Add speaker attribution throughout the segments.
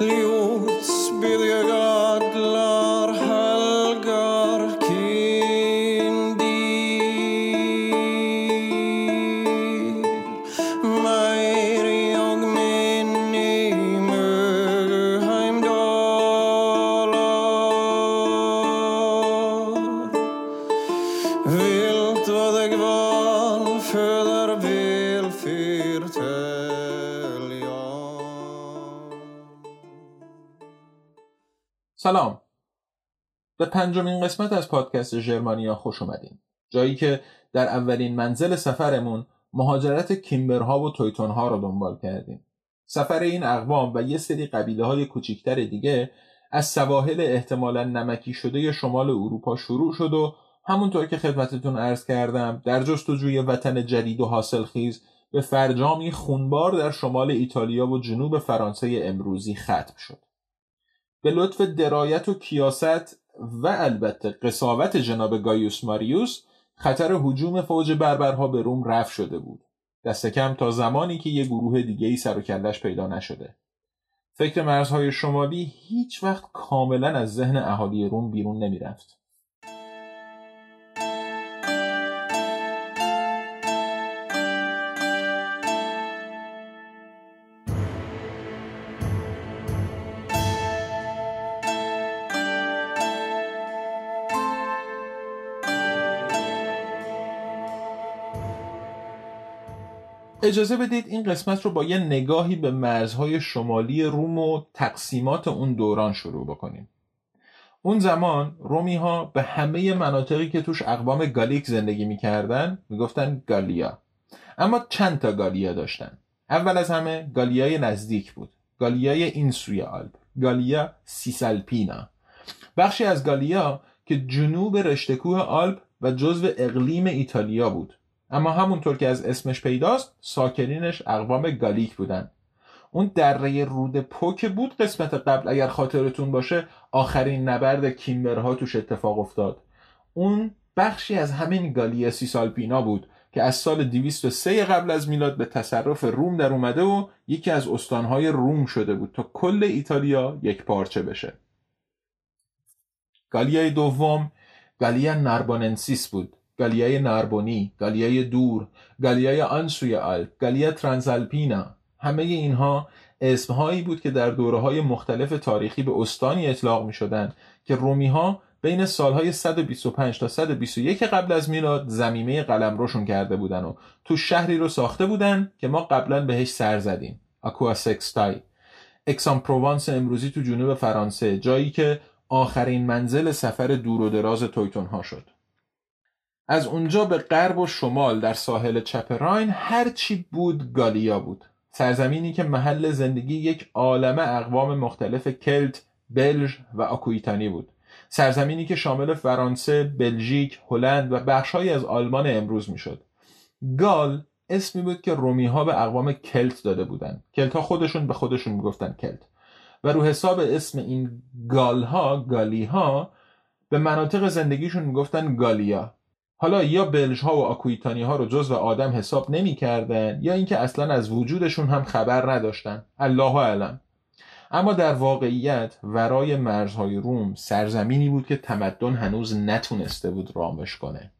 Speaker 1: blue پنجمین قسمت از پادکست ژرمانیا خوش اومدین. جایی که در اولین منزل سفرمون مهاجرت کیمبرها و تویتونها رو دنبال کردیم. سفر این اقوام و یه سری قبیله های کوچیکتر دیگه از سواحل احتمالا نمکی شده شمال اروپا شروع شد و همونطور که خدمتتون عرض کردم در جستجوی وطن جدید و حاصل خیز به فرجامی خونبار در شمال ایتالیا و جنوب فرانسه امروزی ختم شد. به لطف درایت و کیاست و البته قصاوت جناب گایوس ماریوس خطر حجوم فوج بربرها به روم رفع شده بود. دست کم تا زمانی که یه گروه دیگه ای سر و کلش پیدا نشده. فکر مرزهای شمالی هیچ وقت کاملا از ذهن اهالی روم بیرون نمی‌رفت. اجازه بدید این قسمت رو با یه نگاهی به مرزهای شمالی روم و تقسیمات اون دوران شروع بکنیم. اون زمان رومی ها به همه مناطقی که توش اقوام گالیک زندگی می‌کردن می‌گفتن گالیا. اما چند تا گالیا داشتن. اول از همه گالیای نزدیک بود. گالیای این سوی آلپ. گالیا سیسالپینا. بخشی از گالیا که جنوب رشتکوه آلپ و جزو اقلیم ایتالیا بود. اما همونطور که از اسمش پیداست ساکنینش اقوام گالیک بودن. اون دره رود پوک بود قسمت قبل اگر خاطرتون باشه آخرین نبرد کیمبرها توش اتفاق افتاد. اون بخشی از همین گالی سیسالپینا بود که از سال 203 قبل از میلاد به تصرف روم در اومده و یکی از استانهای روم شده بود تا کل ایتالیا یک پارچه بشه. گالیای دوم گالیا ناربوننسیس بود. گالیای ناربونی، گالیای دور، گالیای آنسوی آلپ، گالیا ترانسالپینا همه اینها اسمهایی بود که در دوره های مختلف تاریخی به استانی اطلاق می شدن که رومی ها بین سالهای 125 تا 121 قبل از میلاد زمیمه قلم روشون کرده بودن و تو شهری رو ساخته بودن که ما قبلا بهش سر زدیم. اکوا سکستای اکسان پروانس امروزی تو جنوب فرانسه جایی که آخرین منزل سفر دور و دراز تویتون ها شد. از اونجا به غرب و شمال در ساحل چپ راین هرچی بود گالیا بود سرزمینی که محل زندگی یک عالمه اقوام مختلف کلت، بلژ و آکویتانی بود سرزمینی که شامل فرانسه، بلژیک، هلند و بخشهایی از آلمان امروز می‌شد. گال اسمی بود که رومی ها به اقوام کلت داده بودند. کلت ها خودشون به خودشون می‌گفتن کلت و رو حساب اسم این گال ها گالی ها به مناطق زندگیشون می‌گفتن گالیا حالا یا بلژ ها و آکویتانی ها رو و آدم حساب نمی کردن یا اینکه اصلا از وجودشون هم خبر نداشتن. الله اعلم. اما در واقعیت ورای مرزهای روم سرزمینی بود که تمدن هنوز نتونسته بود رامش کنه.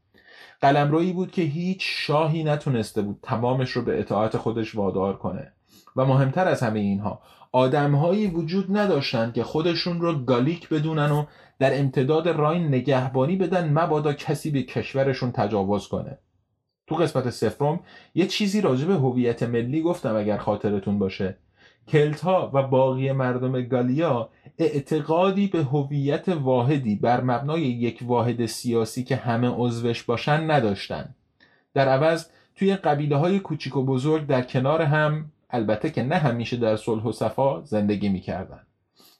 Speaker 1: قلمرویی بود که هیچ شاهی نتونسته بود تمامش رو به اطاعت خودش وادار کنه. و مهمتر از همه اینها آدمهایی وجود نداشتند که خودشون رو گالیک بدونن و در امتداد راین نگهبانی بدن مبادا کسی به کشورشون تجاوز کنه. تو قسمت سفرم یه چیزی راجع به هویت ملی گفتم اگر خاطرتون باشه. کلت ها و باقی مردم گالیا اعتقادی به هویت واحدی بر مبنای یک واحد سیاسی که همه عضوش باشن نداشتن. در عوض توی قبیله های کوچیک و بزرگ در کنار هم البته که نه همیشه در صلح و صفا زندگی می‌کردن.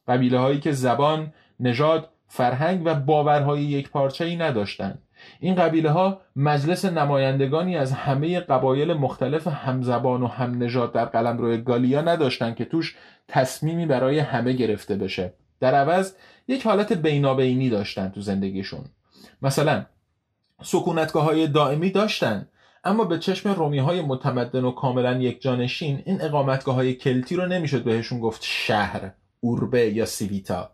Speaker 1: قبیله هایی که زبان، نژاد فرهنگ و باورهای یک پارچه ای نداشتند. این قبیله ها مجلس نمایندگانی از همه قبایل مختلف همزبان و هم نژاد در قلمرو گالیا نداشتند که توش تصمیمی برای همه گرفته بشه. در عوض یک حالت بینابینی داشتن تو زندگیشون. مثلا سکونتگاه های دائمی داشتن اما به چشم رومی های متمدن و کاملا یک جانشین این اقامتگاه های کلتی رو نمی‌شد بهشون گفت شهر اوربه یا سیویتا.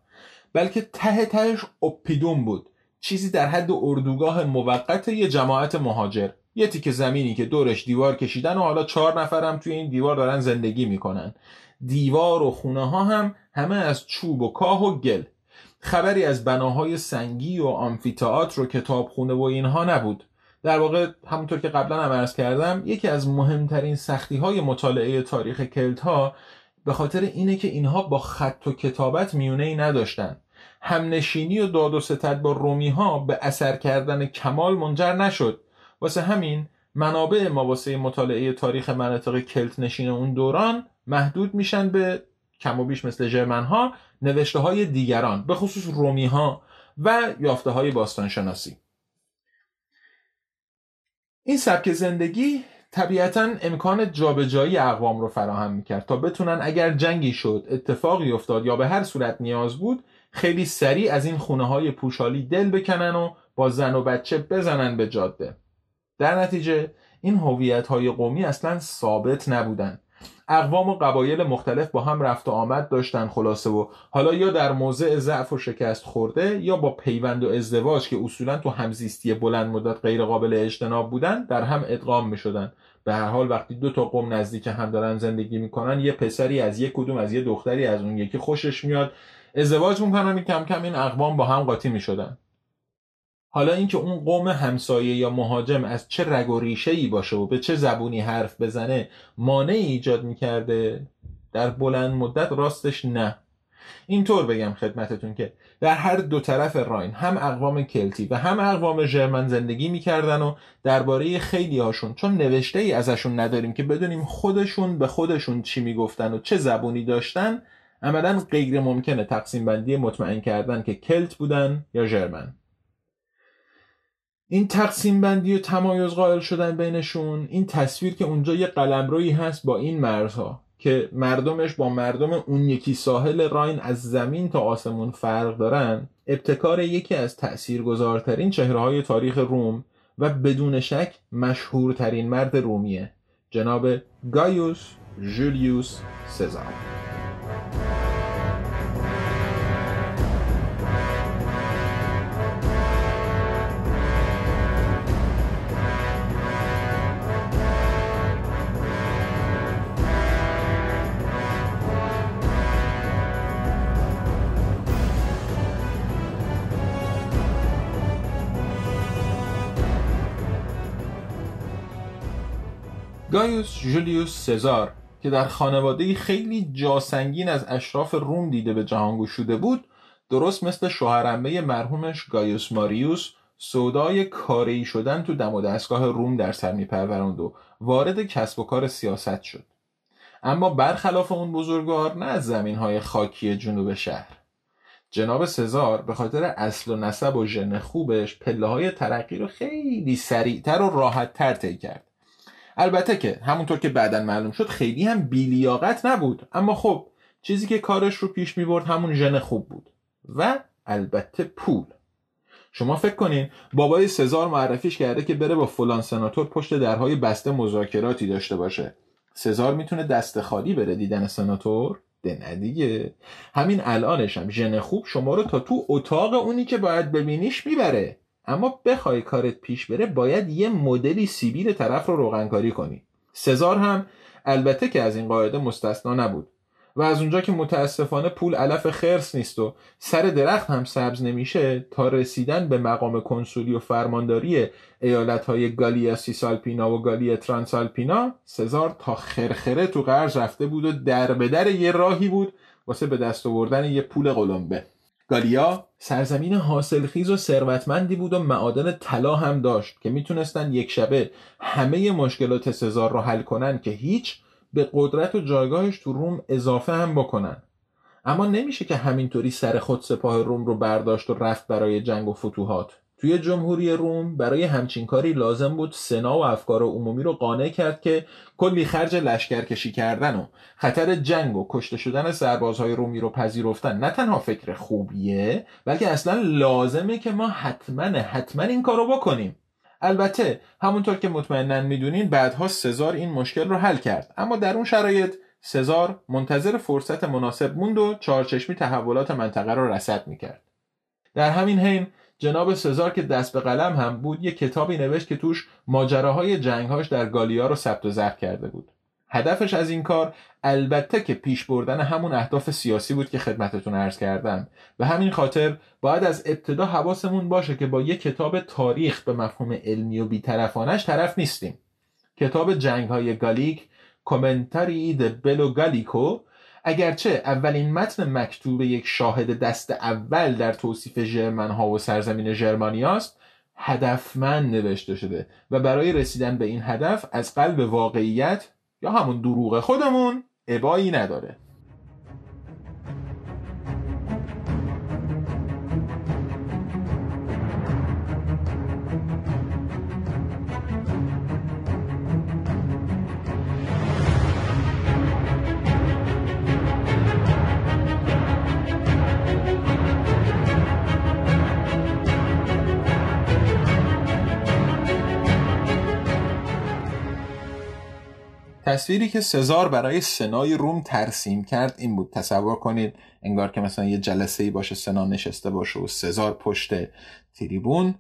Speaker 1: بلکه ته تهش اپیدون بود چیزی در حد اردوگاه موقت یه جماعت مهاجر. یه تیکه زمینی که دورش دیوار کشیدن و حالا چهار نفرم توی این دیوار دارن زندگی می‌کنن. دیوار و خونه ها هم همه از چوب و کاه و گل. خبری از بناهای سنگی و آمفیتئاتر و کتابخونه و اینها نبود. در واقع همونطور که قبلا هم عرض کردم یکی از مهمترین سختی های مطالعه تاریخ کلت ها به خاطر اینه که اینها با خط و کتابت میونه ای نداشتن. همنشینی و داد و ستد با رومی ها به اثر کردن کمال منجر نشد. واسه همین منابع ما واسه مطالعه تاریخ مناطق کلت نشین اون دوران محدود میشن به کم و بیش مثل جرمن ها نوشته های دیگران به خصوص رومی ها و یافته های باستانشناسی. این سبک زندگی طبیعتا امکان جابجایی اقوام رو فراهم می‌کرد تا بتونن اگر جنگی شد اتفاقی افتاد یا به هر صورت نیاز بود خیلی سریع از این خونه های پوشالی دل بکنن و با زن و بچه بزنن به جاده. در نتیجه این هویت های قومی اصلا ثابت نبودن. اقوام و قبایل مختلف با هم رفت و آمد داشتن خلاصه و حالا یا در موضع ضعف و شکست خورده یا با پیوند و ازدواج که اصولا تو همزیستی بلند مدت غیر قابل اجتناب بودن در هم ادغام می شدن به هر حال وقتی دو تا قوم نزدیک هم دارن زندگی می‌کنن یه پسری از یک کدوم از یه دختری از اون یکی خوشش میاد. ازدواج می‌کنن کم کم این اقوام با هم قاطی می‌شدن. حالا اینکه اون قوم همسایه یا مهاجم از چه رگ و ریشه ای باشه و به چه زبونی حرف بزنه مانعی ایجاد می‌کرده؟ در بلند مدت راستش نه. اینطور بگم خدمتتون که در هر دو طرف راین هم اقوام کلتی و هم اقوام ژرمن زندگی می‌کردن و درباره خیلی هاشون چون نوشته ای ازشون نداریم که بدونیم خودشون به خودشون چی می‌گفتن و چه زبونی داشتن عملا غیر ممکنه تقسیم بندی مطمئن کردن که کلت بودن یا ژرمن. این تقسیم بندی و تمایز قائل شدن بینشون این تصویر که اونجا یه قلمرویی هست با این مرزها که مردمش با مردم اون یکی ساحل راین از زمین تا آسمون فرق دارن ابتکار یکی از تأثیرگذارترین چهره های تاریخ روم و بدون شک مشهورترین مرد رومیه جناب گایوس جولیوس سزار. گایوس جولیوس سزار که در خانواده خیلی جاسنگین از اشراف روم دیده به جهان گشوده بود درست مثل شوهرمه مرحومش گایوس ماریوس سودای کاری شدن تو دم و دستگاه روم در سر میپروراند و وارد کسب و کار سیاست شد. اما برخلاف اون بزرگوار نه از زمین های خاکی جنوب شهر. جناب سزار به خاطر اصل و نسب و ژن خوبش پله های ترقی رو خیلی سریعتر و راحتتر طی کرد. البته که همونطور که بعدا معلوم شد خیلی هم بیلیاقت نبود. اما خب چیزی که کارش رو پیش می‌برد همون ژن خوب بود. و البته پول. شما فکر کنین بابای سزار معرفیش کرده که بره با فلان سناتور پشت درهای بسته مذاکراتی داشته باشه. سزار می‌تونه دست خالی بره دیدن سناتور؟ نه دیگه. همین الانش هم ژن خوب شما رو تا تو اتاق اونی که باید ببینیش می‌بره. اما بخوای کارت پیش بره باید یه مدلی سیبیل طرف رو روغنکاری کنی. سزار هم البته که از این قاعده مستثنا نبود و از اونجا که متاسفانه پول علف خرس نیست و سر درخت هم سبز نمیشه تا رسیدن به مقام کنسولی و فرمانداری های گالیا سیسالپینا و گالیا ترانسالپینا سزار تا خرخره تو قرض رفته بود و در به در یه راهی بود واسه به دست آوردن یه پول قلمبه. گالیا سرزمین حاصلخیز و ثروتمندی بود و معادن طلا هم داشت که می‌تونستن یک شبه همه مشکلات سزار رو حل کنن که هیچ به قدرت و جایگاهش تو روم اضافه هم بکنن. اما نمیشه که همینطوری سر خود سپاه روم رو برداشت و رفت برای جنگ و فتوحات. توی جمهوری روم برای همچین کاری لازم بود سنا و افکار عمومی رو قانع کرد که کلی خرج لشکرکشی کردن و خطر جنگ و کشته شدن سربازهای رومی رو پذیرفتن. نه تنها فکر خوبیه بلکه اصلا لازمه که ما حتما حتما این کارو بکنیم. البته همونطور که مطمئنا می‌دونین بعدها سزار این مشکل رو حل کرد. اما در اون شرایط سزار منتظر فرصت مناسب موند و چهارچشمی تحولات منطقه را رسد می‌کرد. در همین حین جناب سزار که دست به قلم هم بود یک کتابی نوشت که توش ماجراهای جنگهاش در گالیا رو ثبت و ضبط کرده بود. هدفش از این کار البته که پیش بردن همون اهداف سیاسی بود که خدمتتون عرض کردم. و همین خاطر باید از ابتدا حواسمون باشه که با یک کتاب تاریخ به مفهوم علمی و بیطرفانش طرف نیستیم. کتاب جنگ های گالیک کومنتاری د بلو گالیکو اگرچه اولین متن مکتوب یک شاهد دست اول در توصیف ژرمن ها و سرزمین ژرمانیاست هدفمند نوشته شده و برای رسیدن به این هدف از قلب واقعیت یا همون دروغ خودمون ابایی نداره. تصویری که سزار برای سنای روم ترسیم کرد این بود. تصور کنید انگار که مثلا یه جلسه ای باشه سنا نشسته باشه و سزار پشت تریبون.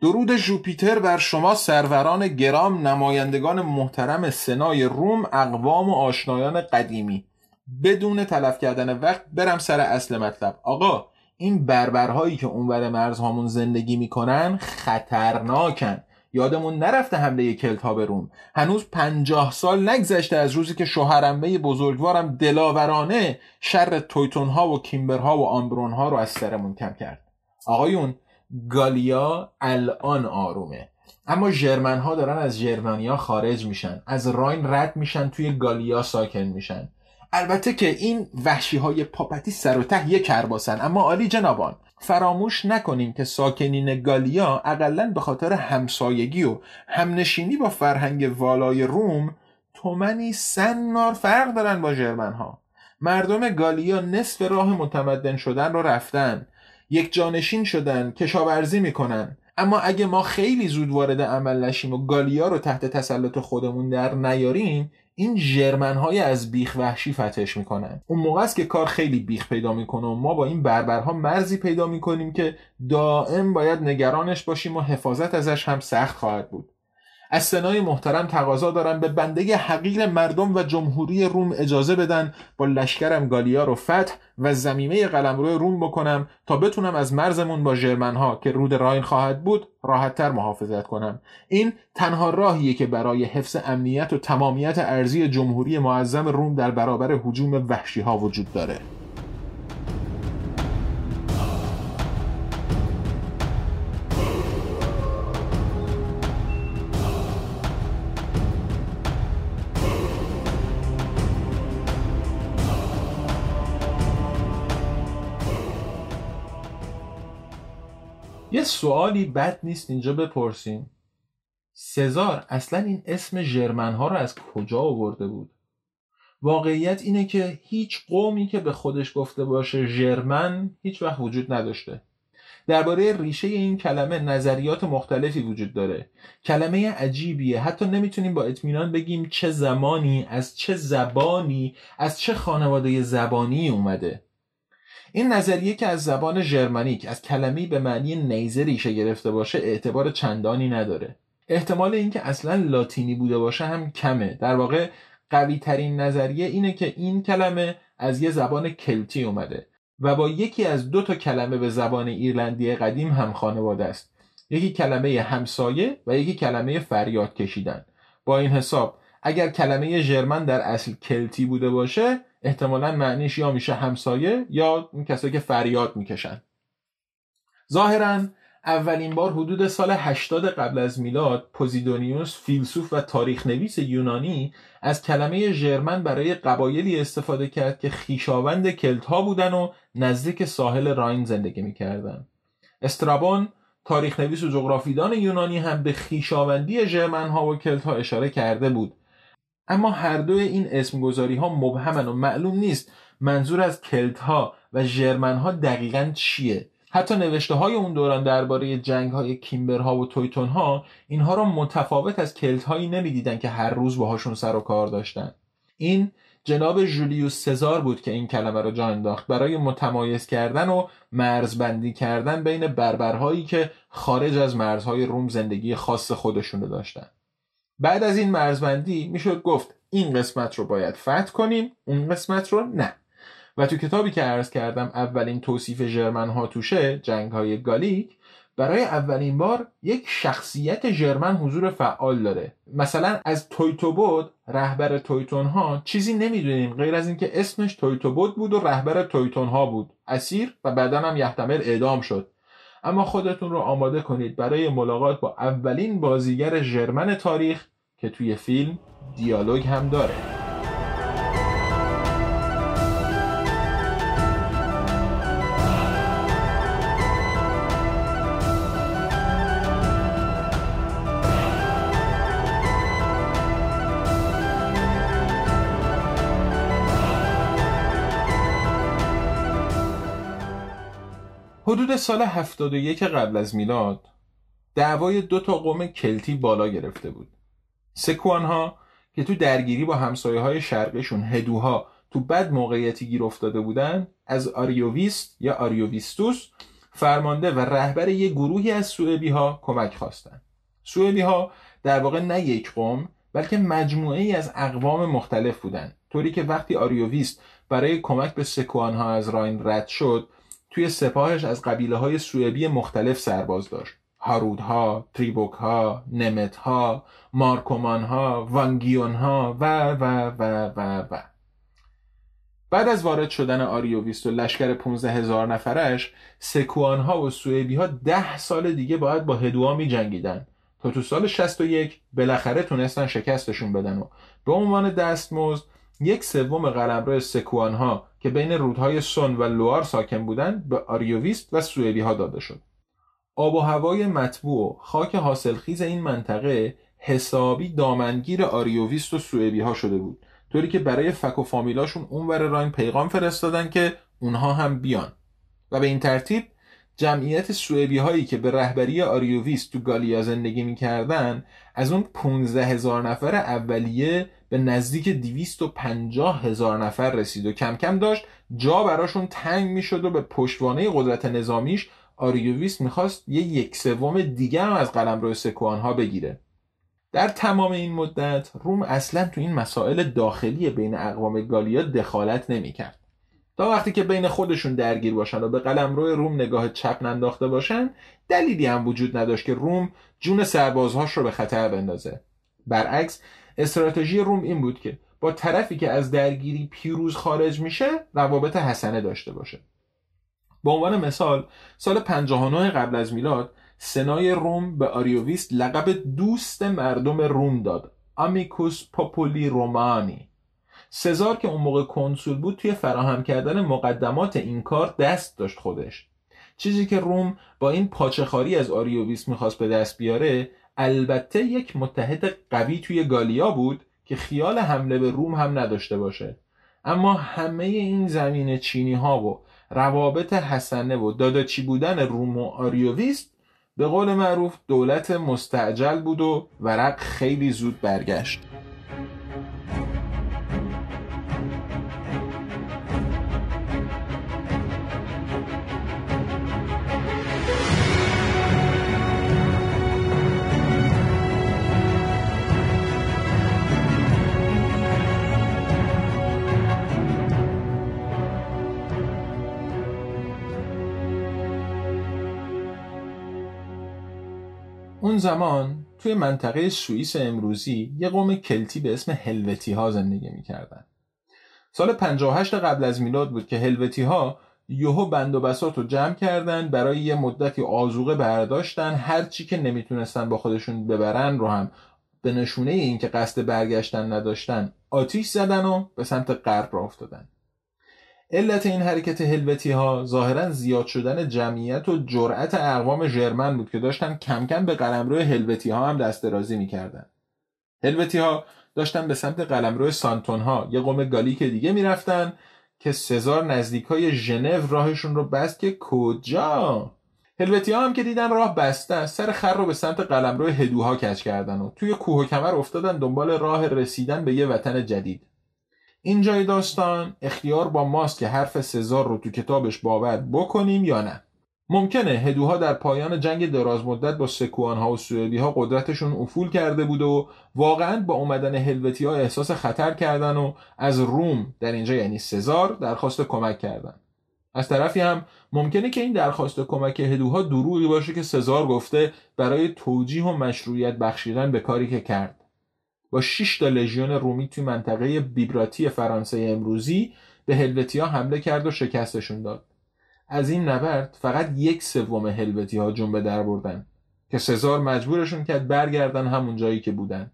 Speaker 1: درود ژوپیتر بر شما سروران گرام نمایندگان محترم سنای روم اقوام و آشنایان قدیمی. بدون تلف کردن وقت برم سر اصل مطلب. آقا این بربرهایی که اونور مرزهامون زندگی می‌کنن خطرناکن. یادمون نرفته حمله کلت ها به روم. هنوز پنجاه سال نگذشته از روزی که شوهرمه بزرگوارم دلاورانه شر تویتون ها و کیمبر ها و آمبرون ها رو از سرمون کم کرد. آقایون گالیا الان آرومه. اما جرمن ها دارن از جرمنیا خارج میشن. از راین رد میشن توی گالیا ساکن میشن. البته که این وحشی های پاپتی سر و ته یک کرباسن. اما عالی جنابان فراموش نکنیم که ساکنین گالیا اقلا به خاطر همسایگی و همنشینی با فرهنگ والای روم تومنی سنار فرق دارن با جرمن ها مردم گالیا نصف راه متمدن شدن رو رفتن یک جانشین شدن کشاورزی می‌کنن. اما اگه ما خیلی زود وارد عمل نشیم و گالیا رو تحت تسلط خودمون در نیاریم این جرمن های از بیخ وحشی فتش می‌کنن. اون موقع است که کار خیلی بیخ پیدا می‌کنه و ما با این بربرها مرزی پیدا می‌کنیم که دائم باید نگرانش باشیم و حفاظت ازش هم سخت خواهد بود. از سنای محترم تقاضا دارم به بنده حقیر مردم و جمهوری روم اجازه بدن با لشکرم گالیا رو فتح و زمینه قلمرو روم بکنم تا بتونم از مرزمون با جرمن ها که رود راین خواهد بود راحتتر محافظت کنم. این تنها راهیه که برای حفظ امنیت و تمامیت ارزی جمهوری معظم روم در برابر حجوم وحشی ها وجود داره. سوالی بد نیست اینجا بپرسیم. سزار اصلا این اسم جرمن ها رو از کجا آورده بود؟ واقعیت اینه که هیچ قومی که به خودش گفته باشه ژرمن هیچ وقت وجود نداشته. درباره ریشه این کلمه نظریات مختلفی وجود داره. کلمه عجیبیه. حتی نمی‌تونیم با اطمینان بگیم چه زمانی از چه زبانی از چه خانواده زبانی اومده. این نظریه که از زبان ژرمنیک از کلمی به معنی نیزه ریشه گرفته باشه اعتبار چندانی نداره. احتمال اینکه اصلا لاتینی بوده باشه هم کمه. در واقع قوی ترین نظریه اینه که این کلمه از یه زبان کلتی اومده و با یکی از دو تا کلمه به زبان ایرلندی قدیم هم خانواده است. یکی کلمه همسایه و یکی کلمه فریاد کشیدن. با این حساب اگر کلمه ژرمن در اصل کلتی بوده باشه احتمالا معنیش یا میشه همسایه یا این کسایی که فریاد می‌کشن. ظاهرا اولین بار حدود سال 80 قبل از میلاد پوزیدونیوس فیلسوف و تاریخ نویس یونانی از کلمه ژرمن برای قبایلی استفاده کرد که خیشاوند کلت ها بودن و نزدیک ساحل راین زندگی می‌کردن. استرابون تاریخ نویس و جغرافیدان یونانی هم به خیشاوندی ژرمن ها و کلت ها اشاره کرده بود. اما هر دوی این اسمگذاری ها مبهمن و معلوم نیست منظور از کلت ها و ژرمن ها دقیقا چیه. حتی نوشته های اون دوران درباره جنگ های کیمبرها و تویتون ها اینها را متفاوت از کلت هایی نمی‌دیدن که هر روز باهاشون سر و کار داشتن. این جناب جولیوس سزار بود که این کلمه را جا انداخت. برای متمایز کردن و مرزبندی کردن بین بربرهایی که خارج از مرزهای روم زندگی خاص خودشونو داشتن. بعد از این مرزبندی می‌شد گفت این قسمت رو باید فتح کنیم اون قسمت رو نه. و تو کتابی که عرض کردم اولین توصیف ژرمن ها توشه جنگ های گالیک برای اولین بار یک شخصیت ژرمن حضور فعال داره. مثلا از تویتوبود رهبر تویتون ها چیزی نمی‌دونیم غیر از اینکه اسمش تویتوبود بود و رهبر تویتون ها بود. اسیر و بعدا هم یحتمل اعدام شد. اما خودتون رو آماده کنید برای ملاقات با اولین بازیگر ژرمن تاریخ که توی فیلم دیالوگ هم داره. سال 71 قبل از میلاد دعوای دو تا قوم کلتی بالا گرفته بود. سکوان ها که تو درگیری با همسایه های شرقشون هدوها تو بد موقعیتی گیر افتاده بودن از آریوویست یا آریوویستوس فرمانده و رهبر یک گروهی از سوئبی ها کمک خواستن. سوئبی ها در واقع نه یک قوم بلکه مجموعه ای از اقوام مختلف بودند طوری که وقتی آریوویست برای کمک به سکوان ها از راین رد شد توی سپاهش از قبیله های سوئبی مختلف سرباز داشت. هارودها، تریبوکها، نمتها، مارکومانها، وانگیونها و و و و و. بعد از وارد شدن آریوویست و لشکر 15 هزار نفرش سکوانها و سوئبی ها ده سال دیگه باید با هدوها می جنگیدن تا تو سال 61 بالاخره تونستن شکستشون بدن و به عنوان دستمزد یک سوم قلمرو سکوان ها که بین رودهای سون و لوار ساکن بودند به آریوویست و سوئبی ها داده شد. آب و هوای مطبوع و خاک حاصلخیز این منطقه حسابی دامنگیر آریوویست و سوئبی ها شده بود طوری که برای فک و فامیلاشون اونور راین پیغام فرستادن که اونها هم بیان و به این ترتیب جمعیت سوئبی هایی که به رهبری آریوویست تو گالیا زندگی می‌کردن از اون 15 هزار نفر اولیه به نزدیک 250 هزار نفر رسید و کم کم داشت جا براشون تنگ می‌شد و به پشتوانه قدرت نظامیش آریوویست می‌خواست یه یک سوم دیگه هم از قلمرو سکوان ها بگیره. در تمام این مدت روم اصلا تو این مسائل داخلی بین اقوام گالیا دخالت نمی‌کرد. تا وقتی که بین خودشون درگیر باشن و به قلم روی روم نگاه چپ ننداخته باشن دلیلی هم وجود نداشت که روم جون سربازهاش رو به خطر بندازه. برعکس استراتژی روم این بود که با طرفی که از درگیری پیروز خارج میشه روابط حسنه داشته باشه. به عنوان مثال سال 59 قبل از میلاد سنای روم به آریوویست لقب دوست مردم روم داد آمیکوس پوپولی رومانی سزار که اون موقع کنسول بود توی فراهم کردن مقدمات این کار دست داشت خودش. چیزی که روم با این پاچخاری از آریوویست می‌خواست به دست بیاره البته یک متحد قوی توی گالیا بود که خیال حمله به روم هم نداشته باشه. اما همه این زمینه چینی ها و روابط حسنه و داداچی بودن روم و آریوویست به قول معروف دولت مستعجل بود و ورق خیلی زود برگشت. اون زمان توی منطقه سوئیس امروزی یه قوم کلتی به اسم هلوتی ها زندگی می‌کردن. سال 58 قبل از میلاد بود که هلوتی ها یهو بند و بسات رو جمع کردن برای یه مدتی آزوقه برداشتن هر چی که نمی‌تونستن با خودشون ببرن رو هم به نشونه این که قصد برگشتن نداشتن آتیش زدن و به سمت غرب را افتادن. علت این حرکت هلوتی ها ظاهرا زیاد شدن جمعیت و جرأت اقوام ژرمن بود که داشتن کم کم به قلمرو هلوتی ها هم دست درازی می‌کردن. هلوتی ها داشتن به سمت قلمرو سانتون ها یه قوم گالیک دیگه می‌رفتن که سزار نزدیک های ژنو راهشون رو بست که کجا؟ هلوتی هم که دیدن راه بسته سر خر رو به سمت قلمرو هدوها کش کردن و توی کوه و کمر افتادن دنبال راه رسیدن به یه وطن جدید. این جای داستان اختیار با ماست که حرف سزار رو تو کتابش باور بکنیم یا نه. ممکنه هدوها در پایان جنگ دراز مدت با سکوانها و سوئدی ها قدرتشون افول کرده بود و واقعا با اومدن هلوتی ها احساس خطر کردن و از روم در اینجا یعنی سزار درخواست کمک کردن. از طرفی هم ممکنه که این درخواست کمک هدوها دروغی باشه که سزار گفته برای توجیه و مشروعیت بخشیدن به کاری که کرد. با 6 تا لژیون رومی توی منطقه بیبراتی فرانسه امروزی به هلوتی ها حمله کرد و شکستشون داد. از این نبرد فقط یک سوم هلوتی ها جنبه در بردن که سزار مجبورشون کرد برگردن همون جایی که بودن.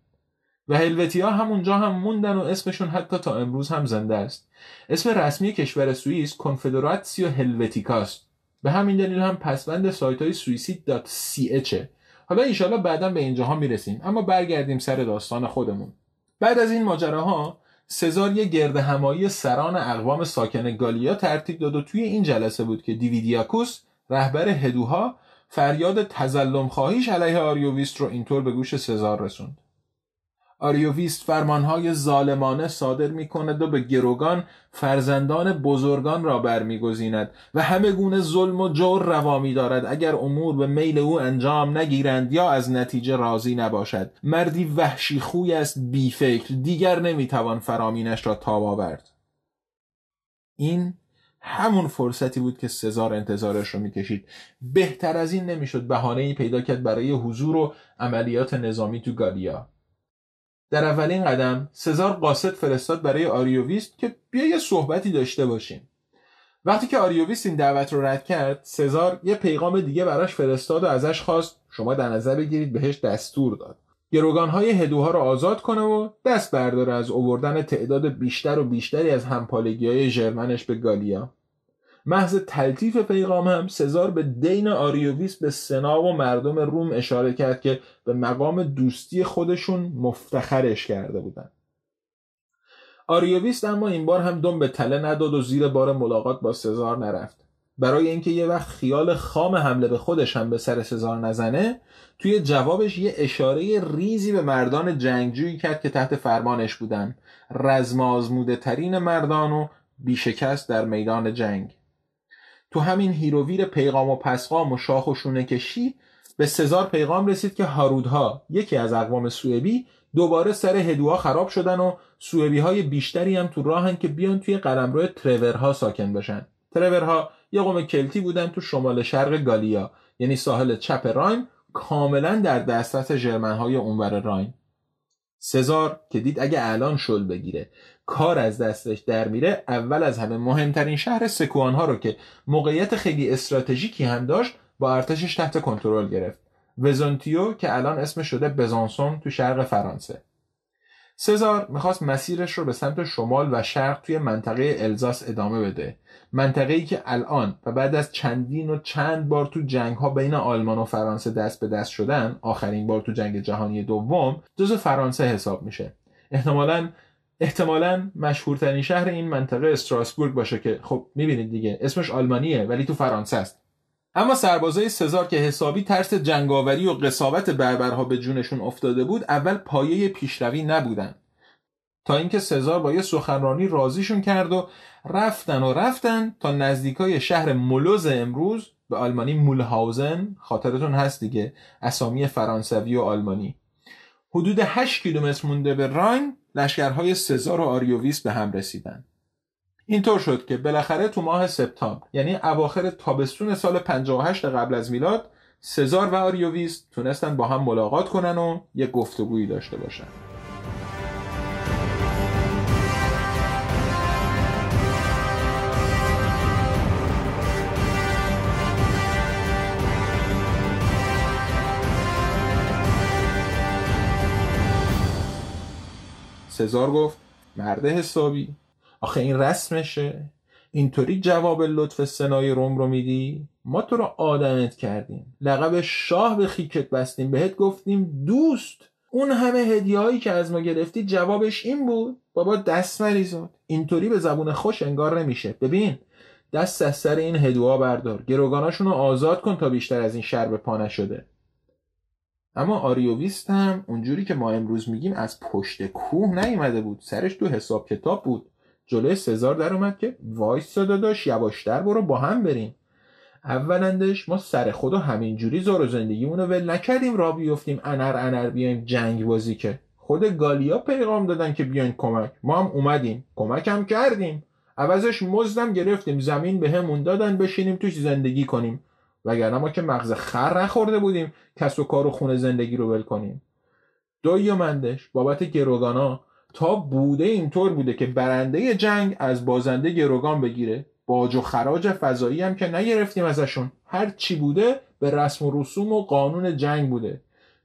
Speaker 1: و هلوتی ها همونجا هم موندن و اسمشون حتی تا امروز هم زنده است. اسم رسمی کشور سوئیس کنفدراتسیو هلوتیکاست. به همین دلیل هم پسوند سایت های سوئیسی دات سی اچه حالا ایشالا بعدا به اینجاها می‌رسیم. اما برگردیم سر داستان خودمون. بعد از این ماجراها سزار یه گرد همایی سران اقوام ساکن گالیا ترتیب داد و توی این جلسه بود که دیویدیاکوس رهبر هدوها فریاد تظلم خواهیش علیه آریوویست رو اینطور به گوش سزار رسوند. آریوویست فرمانهای ظالمانه صادر می کند و به گروگان فرزندان بزرگان را برمیگزیند و همه گونه ظلم و جور روا می دارد اگر امور به میل او انجام نگیرند یا از نتیجه راضی نباشد. مردی وحشی خوی است بی فکر دیگر نمی‌توان فرامینش را تاب آورد. این همون فرصتی بود که سزار انتظارش رو می‌کشید. بهتر از این نمی‌شد بهانه ای پیدا کرد برای حضور و عملیات نظامی تو گالیا. در اولین قدم سزار قاصد فرستاد برای آریوویست که بیا یه صحبتی داشته باشیم. وقتی که آریوویست این دعوت رو رد کرد سزار یه پیغام دیگه براش فرستاد و ازش خواست شما در نظر بگیرید بهش دستور داد. گروگانهای هدوها رو آزاد کنه و دست برداره از اووردن تعداد بیشتر و بیشتری از همپالگی های جرمنش به گالیا. محض تلطیف پیغام هم سزار به دین آریوویست به سنا و مردم روم اشاره کرد که به مقام دوستی خودشون مفتخرش کرده بودن. آریوویست اما این بار هم دم به تله نداد و زیر بار ملاقات با سزار نرفت. برای اینکه یه وقت خیال خام حمله به خودش هم به سر سزار نزنه توی جوابش یه اشاره ریزی به مردان جنگجویی کرد که تحت فرمانش بودن. رزم ترین مردان و بیشکست در میدان جنگ. تو همین هیروویر پیغام و پسغام و شاخ و شونه کشی به سزار پیغام رسید که هارودها یکی از اقوام سوئبی دوباره سر هدوها خراب شدن و سوئبی های بیشتری هم تو راهن که بیان توی قلمرو ترورها ساکن بشن. ترورها یه قوم کلتی بودن تو شمال شرق گالیا یعنی ساحل چپ راین کاملا در دسترس ژرمنهای اونور راین. سزار که دید اگه الان شل بگیره کار از دستش در میره اول از همه مهمترین شهر سکوان ها رو که موقعیت خیلی استراتژیکی هم داشت با ارتشش تحت کنترل گرفت. وزونتیو که الان اسم شده بزانسون تو شرق فرانسه. سزار می‌خواست مسیرش رو به سمت شمال و شرق توی منطقه الزاس ادامه بده. منطقه‌ای که الان و بعد از چندین و چند بار تو جنگ ها بین آلمان و فرانسه دست به دست شدن آخرین بار تو جنگ جهانی دوم جزو فرانسه حساب میشه. احتمالا احتمالا مشهورترین شهر این منطقه استراسبورگ باشه که خب می‌بینید دیگه اسمش آلمانیه ولی تو فرانسه است. اما سربازای سزار که حسابی ترس جنگاوری و قصاوت بربرها به جونشون افتاده بود اول پایه پیشروی نبودن. تا اینکه سزار با یه سخنرانی راضیشون کرد و رفتن و رفتن تا نزدیکای شهر مولوز امروز به آلمانی مولهاوزن خاطرتون هست دیگه اسامی فرانسوی و آلمانی. حدود 8 کیلومتر مونده به راین لشکرهای سزار و آریوویست به هم رسیدن. اینطور شد که بالاخره تو ماه سپتامبر یعنی اواخر تابستون سال 58 قبل از میلاد سزار و آریوویست تونستن با هم ملاقات کنن و یک گفتگویی داشته باشن. سزار گفت مرد حسابی. آخه این رسمشه. اینطوری جواب لطف سنای روم رو میدی؟ ما تو رو آدمت کردیم. لقب شاه به خیکت بستیم. بهت گفتیم دوست. اون همه هدیه که از ما گرفتی جوابش این بود. بابا دست مریزاد اینطوری به زبون خوش انگار نمیشه. ببین دست از سر این هدوها بردار. گروگاناشون رو آزاد کن تا بیشتر از این شر به پا نشده. اما آریوویست هم اونجوری که ما امروز میگیم از پشت کوه نیومده بود. سرش تو حساب کتاب بود. جلوی سزار در اومد که وایس داداش یواشتر برو با هم بریم. اولندش ما سرخود همینجوری زار و زندگیمون رو ول نکردیم را بیفتیم انر انر بیایم جنگ بازی که. خود گالیا پیغام دادن که بیاین کمک. ما هم اومدیم. هم کردیم. عوضش مزدم گرفتیم. زمین بهمون دادن بشینیم توش زندگی کنیم. وگرنه ما که مغز خر نخورده بودیم کس و کار و خونه زندگی رو ول کنیم. دویومندش بابت گروگانا تا بوده اینطور بوده که برنده جنگ از بازنده گروگان بگیره باج و خراج اضافی هم که نگرفتیم ازشون. هر چی بوده به رسم و رسوم و قانون جنگ بوده.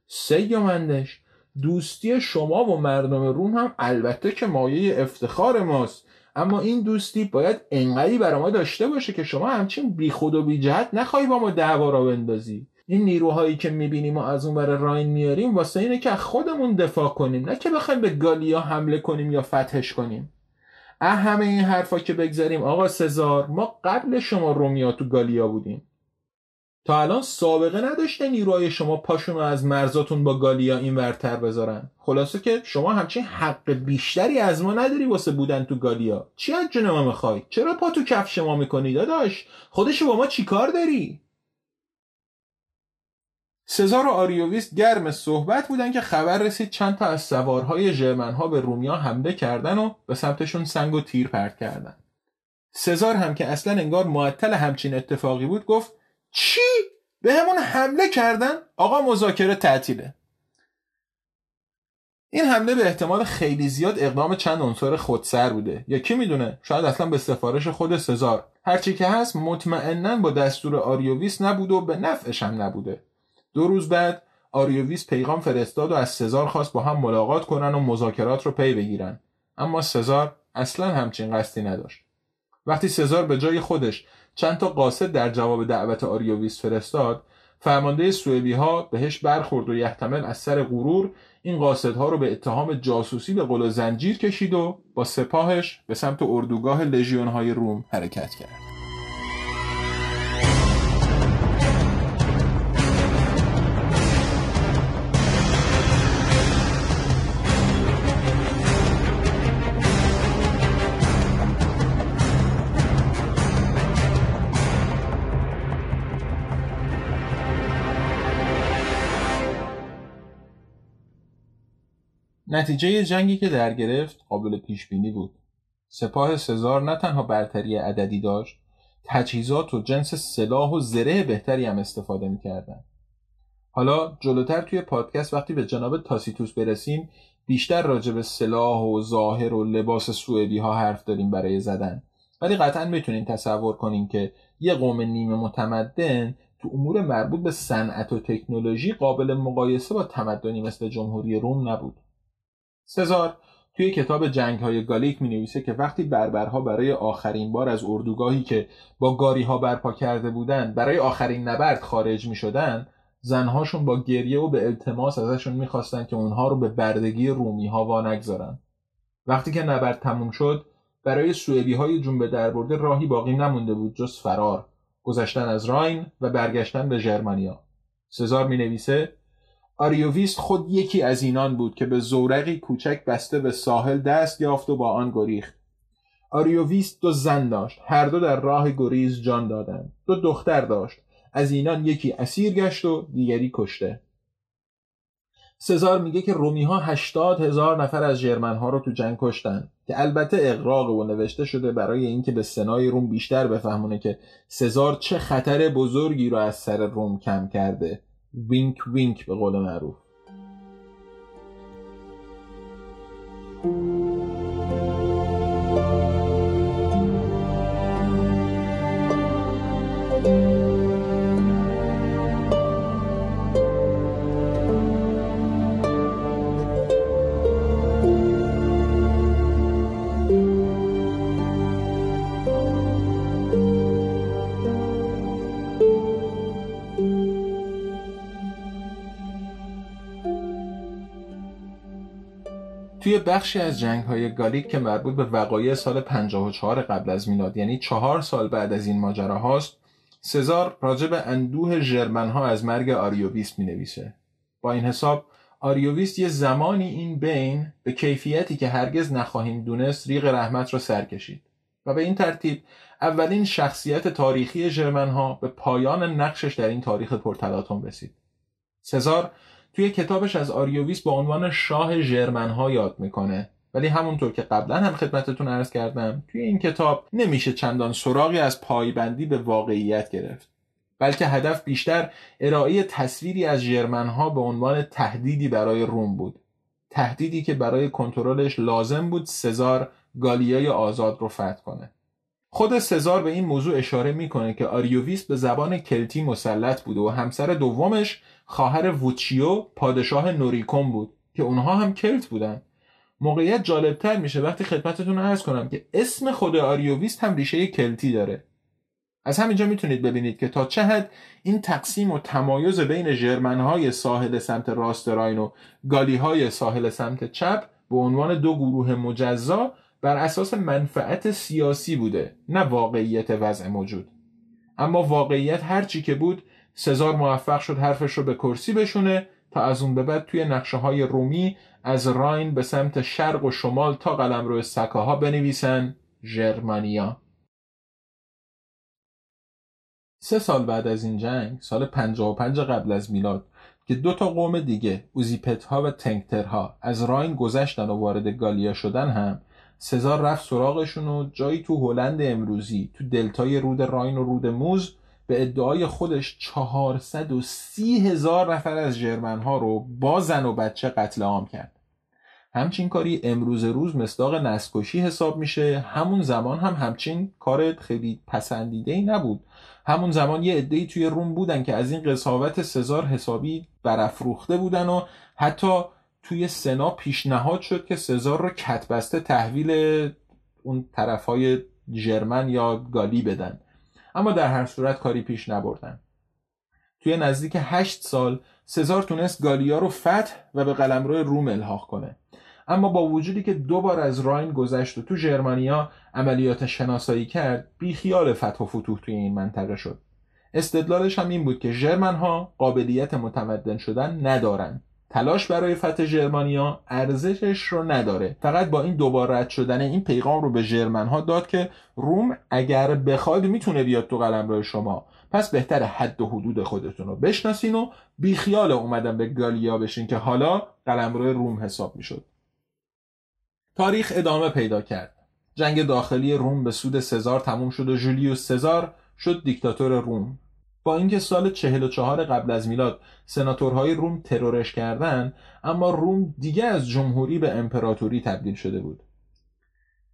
Speaker 1: سیومندش دوستی شما و مردم روم هم البته که مایه افتخار ماست. اما این دوستی باید انقدی برای ما داشته باشه که شما همچین بیخود و بیجهت نخواهی با ما دعوا را بندازی. این نیروهایی که می‌بینیم و از اون ور راین میاریم واسه اینه که خودمون دفاع کنیم نه که بخوایم به گالیا حمله کنیم یا فتحش کنیم. اه همه این حرفا که بگذاریم آقا سزار ما قبل شما رومیا تو گالیا بودیم. تا الان سابقه نداشته نیروهای شما پاشون رو از مرزاتون با گالیا این ورتر بذارن. خلاصه که شما همچین حق بیشتری از ما نداری واسه بودن تو گالیا چی از جون ما می‌خوای؟ چرا پا تو کفش ما می‌کنی داداش؟ خودشو با ما چیکار داری؟ سزار و آریوویست گرم صحبت بودن که خبر رسید چند تا از سوارهای ژرمن ها به رومیا حمله کردن و به سمتشون سنگ و تیر پرت کردن. سزار هم که اصلا انگار معطل همچین اتفاقی بود گفت چی؟ بهمون حمله کردن؟ آقا مذاکره تعطیله. این حمله به احتمال خیلی زیاد اقدام چند عنصر خودسر بوده. یا کی می‌دونه؟ شاید اصلا به سفارش خود سزار. هرچی که هست مطمئنا با دستور آریوویست نبود و به نفعش هم نبوده. دو روز بعد آریوویست پیغام فرستاد و از سزار خواست با هم ملاقات کنن و مذاکرات رو پی بگیرن. اما سزار اصلا همچین قصدی نداشت. وقتی سزار به جای خودش چند تا قاصد در جواب دعوت آریوویس فرستاد فرمانده سوئدی ها بهش برخورد و یحتمل از سر غرور این قاصدها رو به اتهام جاسوسی به قل زنجیر کشید و با سپاهش به سمت اردوگاه لژیون های روم حرکت کرد. نتیجه جنگی که در گرفت قابل پیش بینی بود. سپاه سزار نه تنها برتری عددی داشت، تجهیزات و جنس سلاح و زره بهتری هم استفاده می‌کردن. حالا جلوتر توی پادکست وقتی به جناب تاسیتوس برسیم بیشتر راجع به سلاح و ظاهر و لباس سوئدی ها حرف داریم برای زدن ولی قطعا می‌تونین تصور کنیم که یه قوم نیمه متمدن تو امور مربوط به صنعت و تکنولوژی قابل مقایسه با تمدنی مثل جمهوری روم نبود سزار توی کتاب جنگ های گالیک می نویسه که وقتی بربرها برای آخرین بار از اردوگاهی که با گاری ها برپا کرده بودن برای آخرین نبرد خارج می شدن زنهاشون با گریه و به التماس ازشون می‌خواستن که اونها رو به بردگی رومی ها وا نگذارن وقتی که نبرد تموم شد برای سوئدی های جون به دربرده راهی باقی نمونده بود جز فرار گذشتن از راین و برگشتن به ژرمنیا سزار می نویسه آریوویست خود یکی از اینان بود که به زورقی کوچک بسته به ساحل دست یافت و با آن گریخت. آریوویست دو زن داشت هر دو در راه گریز جان دادند. دو دختر داشت از اینان یکی اسیر گشت و دیگری کشته. سزار میگه که رومی ها هشتاد هزار نفر از جرمن ها رو تو جنگ کشتن که البته اغراقه و نوشته شده برای اینکه به سنای روم بیشتر بفهمونه که سزار چه خطر بزرگی رو از سر روم کم کرده. وینک وینک به قول معروف. بخشی از جنگ های گالیک که مربوط به وقایع سال 54 قبل از میلاد یعنی چهار سال بعد از این ماجرا هاست سزار راجع به اندوه ژرمن ها از مرگ آریوویست می نویسه با این حساب آریوویست یه زمانی این بین به کیفیتی که هرگز نخواهیم دونست ریق رحمت را سر کشید و به این ترتیب اولین شخصیت تاریخی ژرمن ها به پایان نقشش در این تاریخ پرتلاطم رسید. سزار توی کتابش از آریوویس با عنوان شاه ژرمن ها یاد می‌کنه. ولی همونطور که قبلا هم خدمتتون عرض کردم توی این کتاب نمیشه چندان سراغی از پایبندی به واقعیت گرفت بلکه هدف بیشتر ارائه تصویری از ها به عنوان تهدیدی برای روم بود. تهدیدی که برای کنترلش لازم بود سزار گالیای آزاد رو فتح کنه. خود سزار به این موضوع اشاره می‌کنه که آریوویس به زبان کلتی مسلط بود و همسر دومش خواهر ووچیو پادشاه نوریکوم بود که اونها هم کلت بودن. موقعیت جالبتر میشه وقتی خدمتتون عرض کنم که اسم خود آریوویست هم ریشه کلتی داره. از همینجا می‌تونید ببینید که تا چه حد این تقسیم و تمایز بین ژرمنهای ساحل سمت راست راین و گالیهای ساحل سمت چپ به عنوان دو گروه مجزا بر اساس منفعت سیاسی بوده نه واقعیت وضع موجود. اما واقعیت هرچی که بود سزار موفق شد حرفش رو به کرسی بشونه تا از اون به بعد توی نقشه های رومی از راین به سمت شرق و شمال تا قلم روی سکاها بنویسن ژرمانیا سه سال بعد از این جنگ سال 55 قبل از میلاد که دو تا قوم دیگه اوزیپت ها و تنکترها از راین گذشتن و وارد گالیا شدن هم سزار رفت سراغشون و جایی تو هلند امروزی تو دلتای رود راین و رود موز به ادعای خودش 430 هزار نفر از جرمن رو با زن و بچه قتل عام کرد. همچین کاری امروز روز مصداق نسکشی حساب میشه. همون زمان هم همچین کار خیلی پسندیده ای نبود. همون زمان یه عده‌ای توی روم بودن که از این قصاوت سزار حسابی برافروخته بودن و حتی توی سنا پیشنهاد شد که سزار رو کتبسته تحویل اون طرف های جرمن یا گالی بدن. اما در هر صورت کاری پیش نبردن. توی نزدیک هشت سال سزار تونست گالیا رو فتح و به قلمرو روم الحاق کنه. اما با وجودی که دو بار از راین گذشت و تو جرمانیا عملیات شناسایی کرد بیخیال فتح و فتوح توی این منطقه شد. استدلالش هم این بود که جرمن ها قابلیت متمدن شدن ندارن. تلاش برای فتح جرمانیا ارزشش رو نداره. فقط با این دوبار رد شدن این پیغام رو به جرمن ها داد که روم اگر بخواد می‌تونه بیاد تو قلمرو شما. پس بهتر حد و حدود خودتون رو بشناسین و بیخیال اومدن به گالیا بشین که حالا قلمرو روم حساب می‌شد. تاریخ ادامه پیدا کرد. جنگ داخلی روم به سود سزار تموم شد و جولیوس سزار شد دیکتاتور روم. با اینکه سال 44 قبل از میلاد سناتورهای روم ترورش کردند اما روم دیگه از جمهوری به امپراتوری تبدیل شده بود.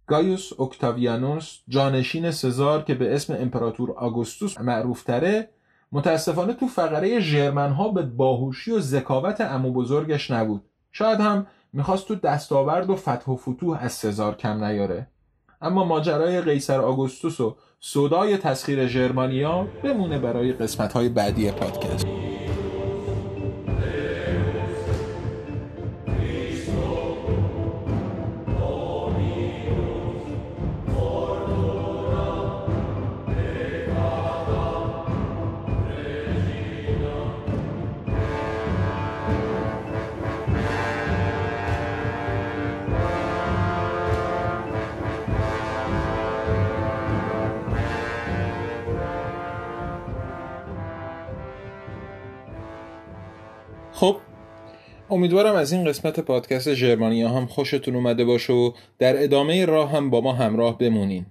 Speaker 1: گایوس اوکتاویانوس جانشین سزار که به اسم امپراتور آگوستوس معروف تره متاسفانه تو فقره ژرمن ها به باهوشی و ذکاوت امو بزرگش نبود. شاید هم می‌خواست تو دستاورد و فتح و فتوح از سزار کم نیاره. اما ماجرای قیصر آگوستوس و صدای تسخیر ژرمانیا بمونه برای قسمت های بعدی پادکست. امیدوارم از این قسمت پادکست جرمانیا هم خوشتون اومده باشه و در ادامه راه هم با ما همراه بمونین.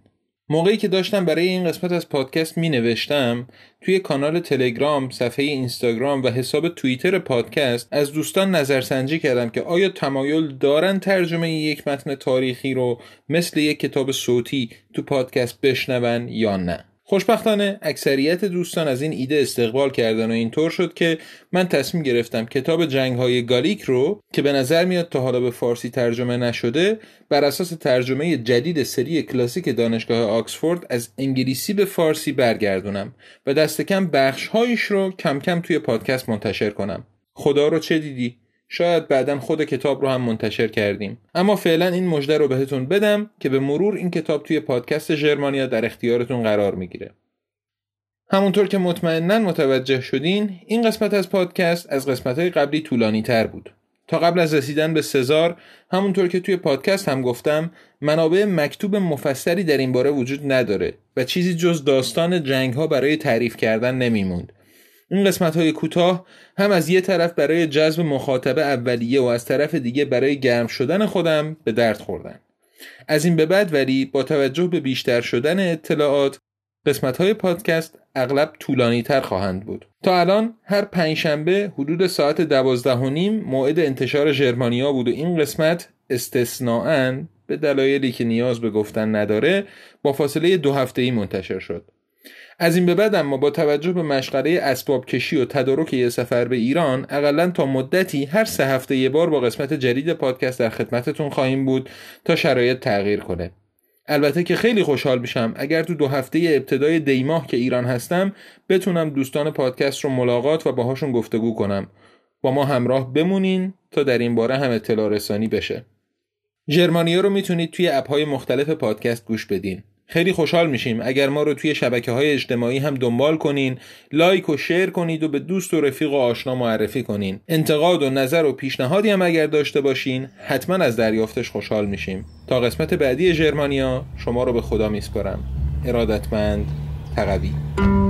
Speaker 1: موقعی که داشتم برای این قسمت از پادکست می نوشتم توی کانال تلگرام، صفحه اینستاگرام و حساب توییتر پادکست از دوستان نظرسنجی کردم که آیا تمایل دارن ترجمه یک متن تاریخی رو مثل یک کتاب صوتی تو پادکست بشنون یا نه. خوشبختانه اکثریت دوستان از این ایده استقبال کردن و اینطور شد که من تصمیم گرفتم کتاب جنگ های گالیک رو که به نظر میاد تا حالا به فارسی ترجمه نشده بر اساس ترجمه جدید سری کلاسیک دانشگاه آکسفورد از انگلیسی به فارسی برگردونم و دست کم بخش هایش رو کم کم توی پادکست منتشر کنم. خدا رو چه دیدی؟ شاید بعدا خود کتاب رو هم منتشر کردیم. اما فعلا این مژده رو بهتون بدم که به مرور این کتاب توی پادکست ژرمانیا در اختیارتون قرار می‌گیره. همونطور که مطمئنا متوجه شدین این قسمت از پادکست از قسمت قبلی طولانی تر بود. تا قبل از رسیدن به سزار همونطور که توی پادکست هم گفتم منابع مکتوب مفسری در این باره وجود نداره و چیزی جز داستان جنگ ها برای تعریف کردن نمیموند. این قسمت های کوتاه هم از یه طرف برای جذب مخاطبه اولیه و از طرف دیگه برای گرم شدن خودم به درد خوردن. از این به بعد ولی با توجه به بیشتر شدن اطلاعات قسمت های پادکست اغلب طولانی تر خواهند بود. تا الان هر پنجشنبه حدود ساعت دوازده و نیم موعد انتشار ژرمانیا بود و این قسمت استثناعا به دلایلی که نیاز به گفتن نداره با فاصله دو هفته ای منتشر شد. از این به بعد اما با توجه به مشغله اسباب کشی و تدارک یه سفر به ایران اقلا تا مدتی هر سه هفته یه بار با قسمت جدید پادکست در خدمتتون خواهیم بود تا شرایط تغییر کنه. البته که خیلی خوشحال میشم اگر تو دو هفته ابتدای دیماه که ایران هستم بتونم دوستان پادکست رو ملاقات و باهاشون گفتگو کنم. با ما همراه بمونین تا در این باره هم اطلاع رسانی بشه. جرمانیا رو می‌تونید توی اپهای مختلف پادکست گوش بدین. خیلی خوشحال میشیم. اگر ما رو توی شبکه های اجتماعی هم دنبال کنین لایک و شیر کنید و به دوست و رفیق و آشنا معرفی کنین. انتقاد و نظر و پیشنهادی هم اگر داشته باشین حتما از دریافتش خوشحال میشیم. تا قسمت بعدی ژرمانیا شما رو به خدا میسپارم. ارادتمند تقوی.